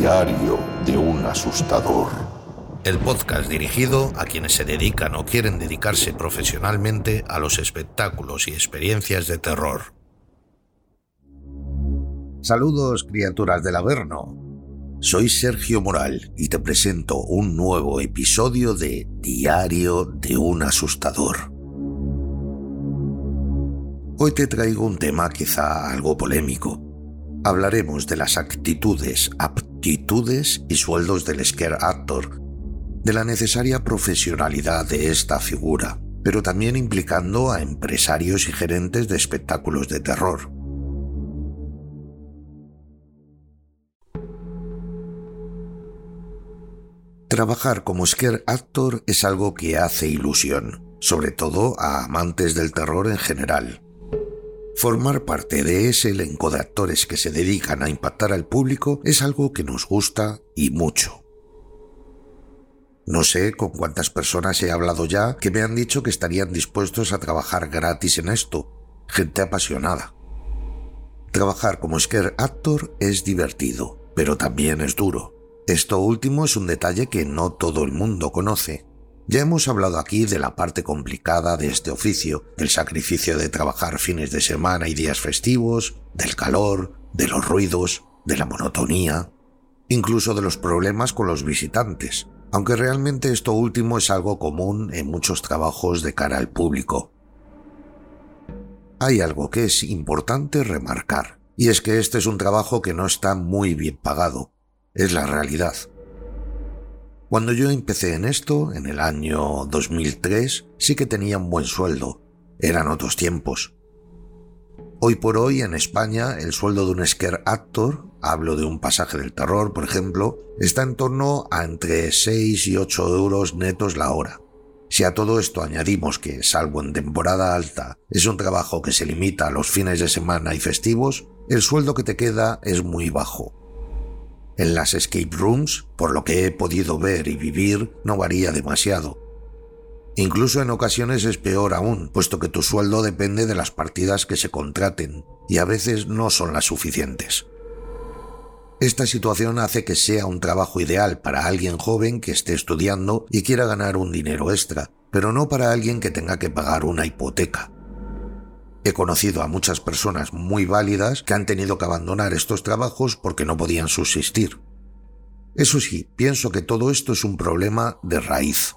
Diario de un asustador. El podcast dirigido a quienes se dedican o quieren dedicarse profesionalmente a los espectáculos y experiencias de terror. Saludos criaturas del Averno. Soy Sergio Moral y te presento un nuevo episodio de Diario de un asustador. Hoy te traigo un tema quizá algo polémico. Hablaremos de las actitudes, y sueldos del scare actor, de la necesaria profesionalidad de esta figura, pero también implicando a empresarios y gerentes de espectáculos de terror. Trabajar como scare actor es algo que hace ilusión, sobre todo a amantes del terror en general. Formar parte de ese elenco de actores que se dedican a impactar al público es algo que nos gusta y mucho. No sé con cuántas personas he hablado ya que me han dicho que estarían dispuestos a trabajar gratis en esto, gente apasionada. Trabajar como scare actor es divertido, pero también es duro. Esto último es un detalle que no todo el mundo conoce. Ya hemos hablado aquí de la parte complicada de este oficio, del sacrificio de trabajar fines de semana y días festivos, del calor, de los ruidos, de la monotonía, incluso de los problemas con los visitantes, aunque realmente esto último es algo común en muchos trabajos de cara al público. Hay algo que es importante remarcar, y es que este es un trabajo que no está muy bien pagado, es la realidad. Cuando yo empecé en esto, en el año 2003, sí que tenía un buen sueldo. Eran otros tiempos. Hoy por hoy en España el sueldo de un scare actor, hablo de un pasaje del terror por ejemplo, está en torno a entre 6 y 8 euros netos la hora. Si a todo esto añadimos que, salvo en temporada alta, es un trabajo que se limita a los fines de semana y festivos, el sueldo que te queda es muy bajo. En las escape rooms, por lo que he podido ver y vivir, no varía demasiado. Incluso en ocasiones es peor aún, puesto que tu sueldo depende de las partidas que se contraten, y a veces no son las suficientes. Esta situación hace que sea un trabajo ideal para alguien joven que esté estudiando y quiera ganar un dinero extra, pero no para alguien que tenga que pagar una hipoteca. He conocido a muchas personas muy válidas que han tenido que abandonar estos trabajos porque no podían subsistir. Eso sí, pienso que todo esto es un problema de raíz.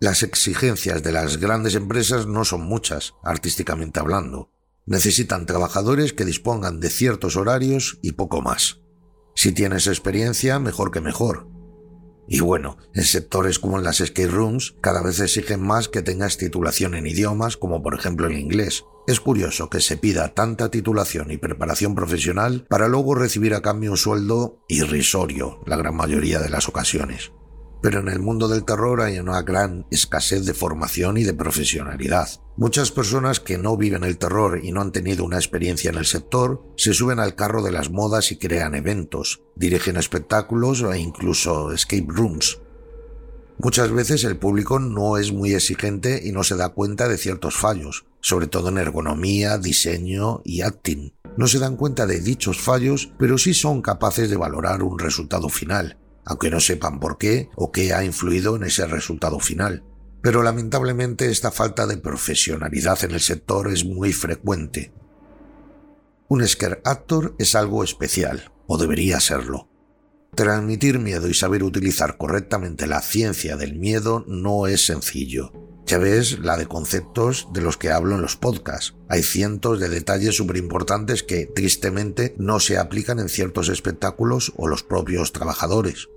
Las exigencias de las grandes empresas no son muchas, artísticamente hablando. Necesitan trabajadores que dispongan de ciertos horarios y poco más. Si tienes experiencia, mejor que mejor. Y bueno, en sectores como en las skate rooms cada vez exigen más que tengas titulación en idiomas como por ejemplo el inglés. Es curioso que se pida tanta titulación y preparación profesional para luego recibir a cambio un sueldo irrisorio la gran mayoría de las ocasiones pero en el mundo del terror hay una gran escasez de formación y de profesionalidad. Muchas personas que no viven el terror y no han tenido una experiencia en el sector se suben al carro de las modas y crean eventos, dirigen espectáculos e incluso escape rooms. Muchas veces el público no es muy exigente y no se da cuenta de ciertos fallos, sobre todo en ergonomía, diseño y acting. No se dan cuenta de dichos fallos, pero sí son capaces de valorar un resultado final, aunque no sepan por qué o qué ha influido en ese resultado final. Pero lamentablemente esta falta de profesionalidad en el sector es muy frecuente. Un scare actor es algo especial, o debería serlo. Transmitir miedo y saber utilizar correctamente la ciencia del miedo no es sencillo. Ya ves la de conceptos de los que hablo en los podcasts. Hay cientos de detalles súper importantes que tristemente no se aplican en ciertos espectáculos o los propios trabajadores.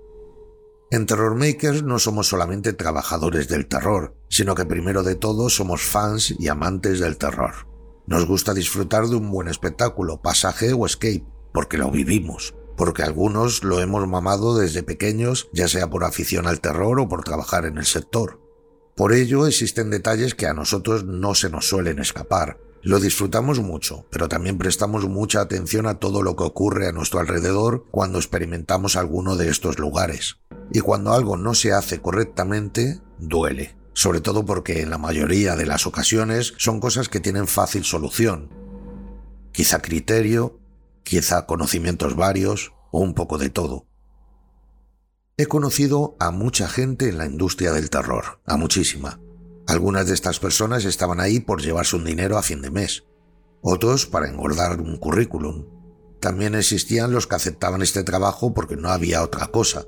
En Terror Makers no somos solamente trabajadores del terror, sino que primero de todo somos fans y amantes del terror. Nos gusta disfrutar de un buen espectáculo, pasaje o escape, porque lo vivimos, porque algunos lo hemos mamado desde pequeños, ya sea por afición al terror o por trabajar en el sector. Por ello existen detalles que a nosotros no se nos suelen escapar. Lo disfrutamos mucho, pero también prestamos mucha atención a todo lo que ocurre a nuestro alrededor cuando experimentamos alguno de estos lugares. Y cuando algo no se hace correctamente, duele. Sobre todo porque en la mayoría de las ocasiones son cosas que tienen fácil solución. Quizá criterio, quizá conocimientos varios o un poco de todo. He conocido a mucha gente en la industria del terror, a muchísima. Algunas de estas personas estaban ahí por llevarse un dinero a fin de mes, otros para engordar un currículum. También existían los que aceptaban este trabajo porque no había otra cosa.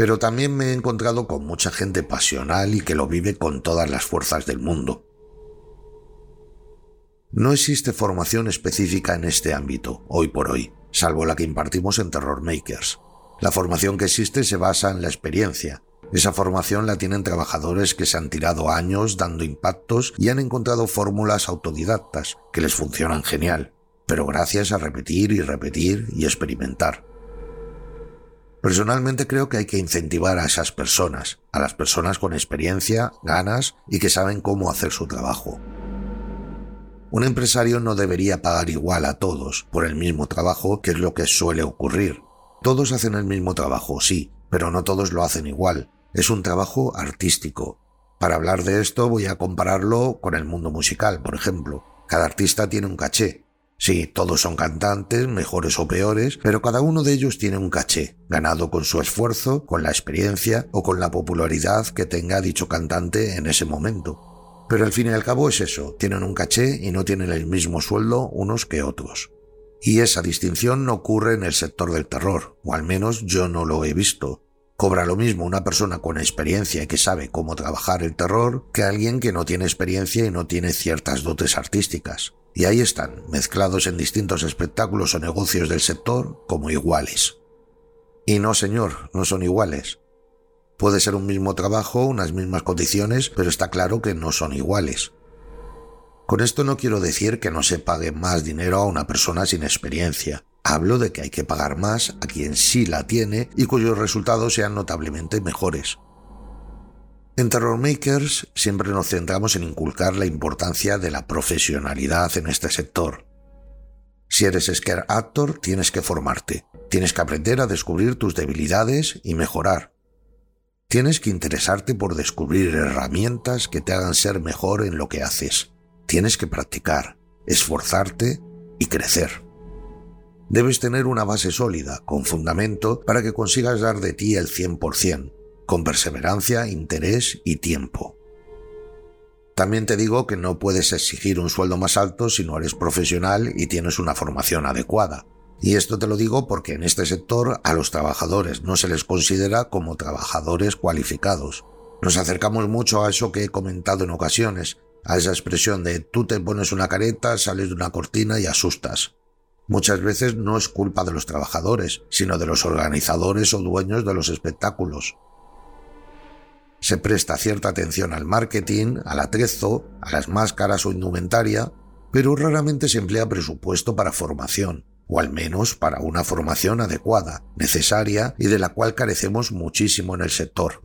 Pero también me he encontrado con mucha gente pasional y que lo vive con todas las fuerzas del mundo. No existe formación específica en este ámbito, hoy por hoy, salvo la que impartimos en Terror Makers. La formación que existe se basa en la experiencia. Esa formación la tienen trabajadores que se han tirado años dando impactos y han encontrado fórmulas autodidactas que les funcionan genial, pero gracias a repetir y repetir y experimentar. Personalmente creo que hay que incentivar a esas personas, a las personas con experiencia, ganas y que saben cómo hacer su trabajo. Un empresario no debería pagar igual a todos por el mismo trabajo, que es lo que suele ocurrir. Todos hacen el mismo trabajo, sí, pero no todos lo hacen igual. Es un trabajo artístico. Para hablar de esto voy a compararlo con el mundo musical, por ejemplo. Cada artista tiene un caché. Sí, todos son cantantes, mejores o peores, pero cada uno de ellos tiene un caché, ganado con su esfuerzo, con la experiencia o con la popularidad que tenga dicho cantante en ese momento. Pero al fin y al cabo es eso, tienen un caché y no tienen el mismo sueldo unos que otros. Y esa distinción no ocurre en el sector del terror, o al menos yo no lo he visto. Cobra lo mismo una persona con experiencia y que sabe cómo trabajar el terror que alguien que no tiene experiencia y no tiene ciertas dotes artísticas. Y ahí están, mezclados en distintos espectáculos o negocios del sector como iguales. Y no, señor, no son iguales. Puede ser un mismo trabajo, unas mismas condiciones, pero está claro que no son iguales. Con esto no quiero decir que no se pague más dinero a una persona sin experiencia. Hablo de que hay que pagar más a quien sí la tiene y cuyos resultados sean notablemente mejores. En Terror Makers siempre nos centramos en inculcar la importancia de la profesionalidad en este sector. Si eres scare actor, tienes que formarte, tienes que aprender a descubrir tus debilidades y mejorar. Tienes que interesarte por descubrir herramientas que te hagan ser mejor en lo que haces. Tienes que practicar, esforzarte y crecer. Debes tener una base sólida, con fundamento, para que consigas dar de ti el 100%, con perseverancia, interés y tiempo. También te digo que no puedes exigir un sueldo más alto si no eres profesional y tienes una formación adecuada. Y esto te lo digo porque en este sector a los trabajadores no se les considera como trabajadores cualificados. Nos acercamos mucho a eso que he comentado en ocasiones, a esa expresión de tú te pones una careta, sales de una cortina y asustas. Muchas veces no es culpa de los trabajadores, sino de los organizadores o dueños de los espectáculos. Se presta cierta atención al marketing, al atrezo, a las máscaras o indumentaria, pero raramente se emplea presupuesto para formación, o al menos para una formación adecuada, necesaria y de la cual carecemos muchísimo en el sector.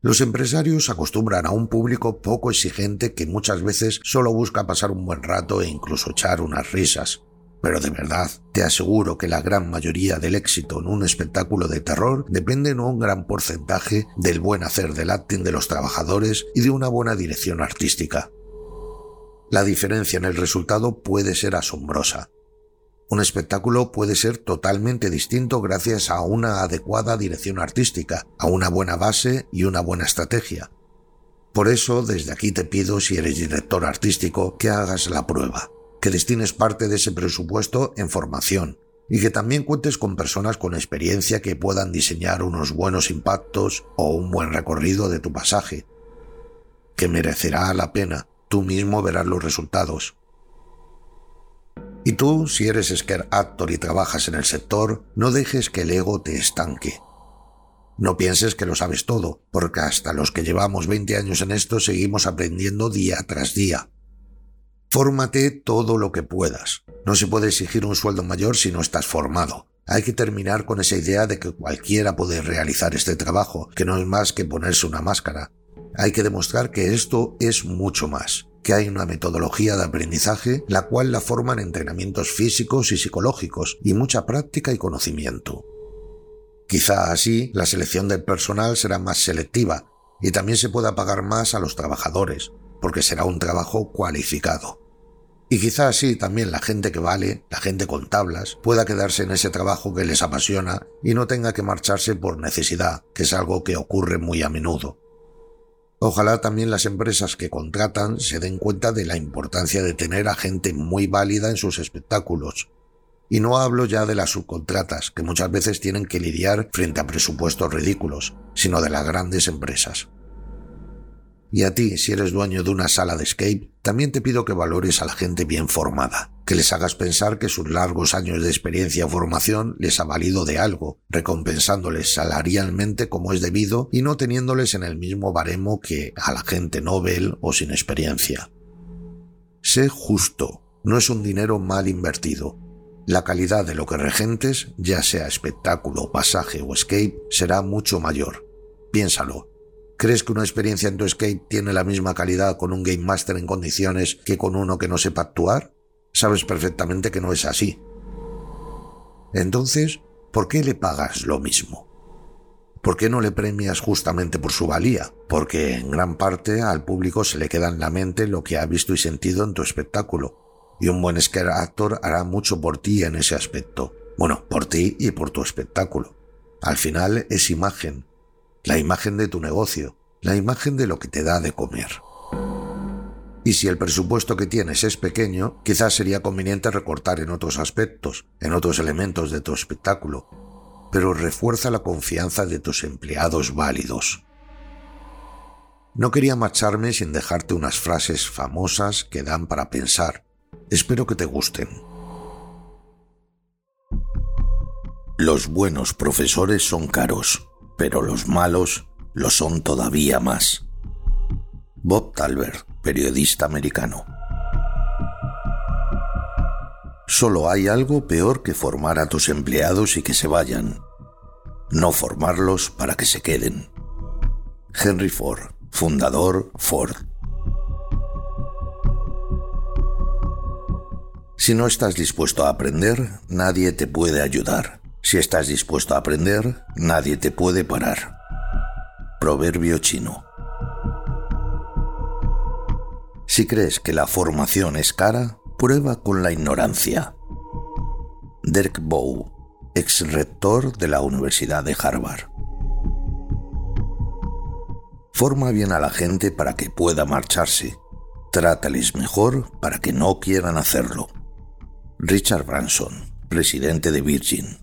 Los empresarios acostumbran a un público poco exigente que muchas veces solo busca pasar un buen rato e incluso echar unas risas. Pero de verdad, te aseguro que la gran mayoría del éxito en un espectáculo de terror depende en un gran porcentaje del buen hacer del acting de los trabajadores y de una buena dirección artística. La diferencia en el resultado puede ser asombrosa, un espectáculo puede ser totalmente distinto gracias a una adecuada dirección artística, a una buena base y una buena estrategia. Por eso, desde aquí te pido, si eres director artístico, que hagas la prueba, que destines parte de ese presupuesto en formación y que también cuentes con personas con experiencia que puedan diseñar unos buenos impactos o un buen recorrido de tu pasaje, que merecerá la pena. Tú mismo verás los resultados. Y tú, si eres scare actor y trabajas en el sector, no dejes que el ego te estanque. No pienses que lo sabes todo, porque hasta los que llevamos 20 años en esto seguimos aprendiendo día tras día. Fórmate todo lo que puedas. No se puede exigir un sueldo mayor si no estás formado. Hay que terminar con esa idea de que cualquiera puede realizar este trabajo, que no es más que ponerse una máscara. Hay que demostrar que esto es mucho más que hay una metodología de aprendizaje la cual la forman entrenamientos físicos y psicológicos y mucha práctica y conocimiento. Quizá así la selección del personal será más selectiva y también se pueda pagar más a los trabajadores, porque será un trabajo cualificado. Y quizá así también la gente que vale, la gente con tablas, pueda quedarse en ese trabajo que les apasiona y no tenga que marcharse por necesidad, que es algo que ocurre muy a menudo. Ojalá también las empresas que contratan se den cuenta de la importancia de tener a gente muy válida en sus espectáculos. Y no hablo ya de las subcontratas, que muchas veces tienen que lidiar frente a presupuestos ridículos, sino de las grandes empresas. Y a ti, si eres dueño de una sala de escape, también te pido que valores a la gente bien formada, que les hagas pensar que sus largos años de experiencia o formación les ha valido de algo, recompensándoles salarialmente como es debido y no teniéndoles en el mismo baremo que a la gente Nobel o sin experiencia. Sé justo, no es un dinero mal invertido. La calidad de lo que regentes, ya sea espectáculo, pasaje o escape, será mucho mayor. Piénsalo, ¿Crees que una experiencia en tu escape tiene la misma calidad con un Game Master en condiciones que con uno que no sepa actuar? Sabes perfectamente que no es así. Entonces, ¿por qué le pagas lo mismo? ¿Por qué no le premias justamente por su valía? Porque en gran parte al público se le queda en la mente lo que ha visto y sentido en tu espectáculo. Y un buen scare actor hará mucho por ti en ese aspecto. Bueno, por ti y por tu espectáculo. Al final es imagen, la imagen de tu negocio, la imagen de lo que te da de comer. Y si el presupuesto que tienes es pequeño, quizás sería conveniente recortar en otros aspectos, en otros elementos de tu espectáculo, pero refuerza la confianza de tus empleados válidos. No quería marcharme sin dejarte unas frases famosas que dan para pensar. Espero que te gusten. Los buenos profesores son caros pero los malos lo son todavía más. Bob Talbert, periodista americano. Solo hay algo peor que formar a tus empleados y que se vayan. No formarlos para que se queden. Henry Ford, fundador Ford. Si no estás dispuesto a aprender, nadie te puede ayudar. Si estás dispuesto a aprender, nadie te puede parar. Proverbio chino. Si crees que la formación es cara, prueba con la ignorancia. Dirk Bow, ex rector de la Universidad de Harvard. Forma bien a la gente para que pueda marcharse. Trátales mejor para que no quieran hacerlo. Richard Branson, presidente de Virgin.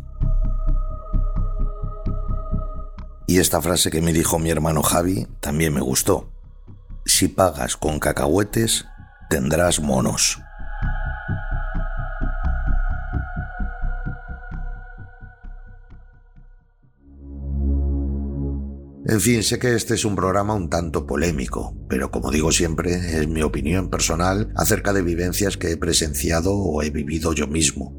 Y esta frase que me dijo mi hermano Javi también me gustó. Si pagas con cacahuetes, tendrás monos. En fin, sé que este es un programa un tanto polémico, pero como digo siempre, es mi opinión personal acerca de vivencias que he presenciado o he vivido yo mismo.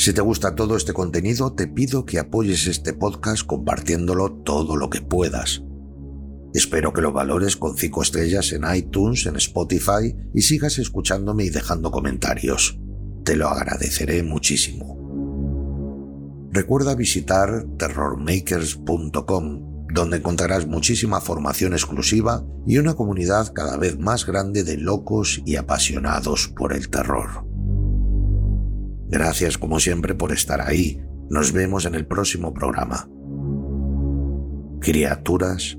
Si te gusta todo este contenido, te pido que apoyes este podcast compartiéndolo todo lo que puedas. Espero que lo valores con 5 estrellas en iTunes, en Spotify y sigas escuchándome y dejando comentarios. Te lo agradeceré muchísimo. Recuerda visitar terrormakers.com, donde encontrarás muchísima formación exclusiva y una comunidad cada vez más grande de locos y apasionados por el terror. Gracias como siempre por estar ahí. Nos vemos en el próximo programa. Criaturas,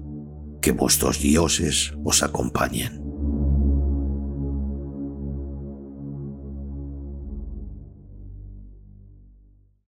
que vuestros dioses os acompañen.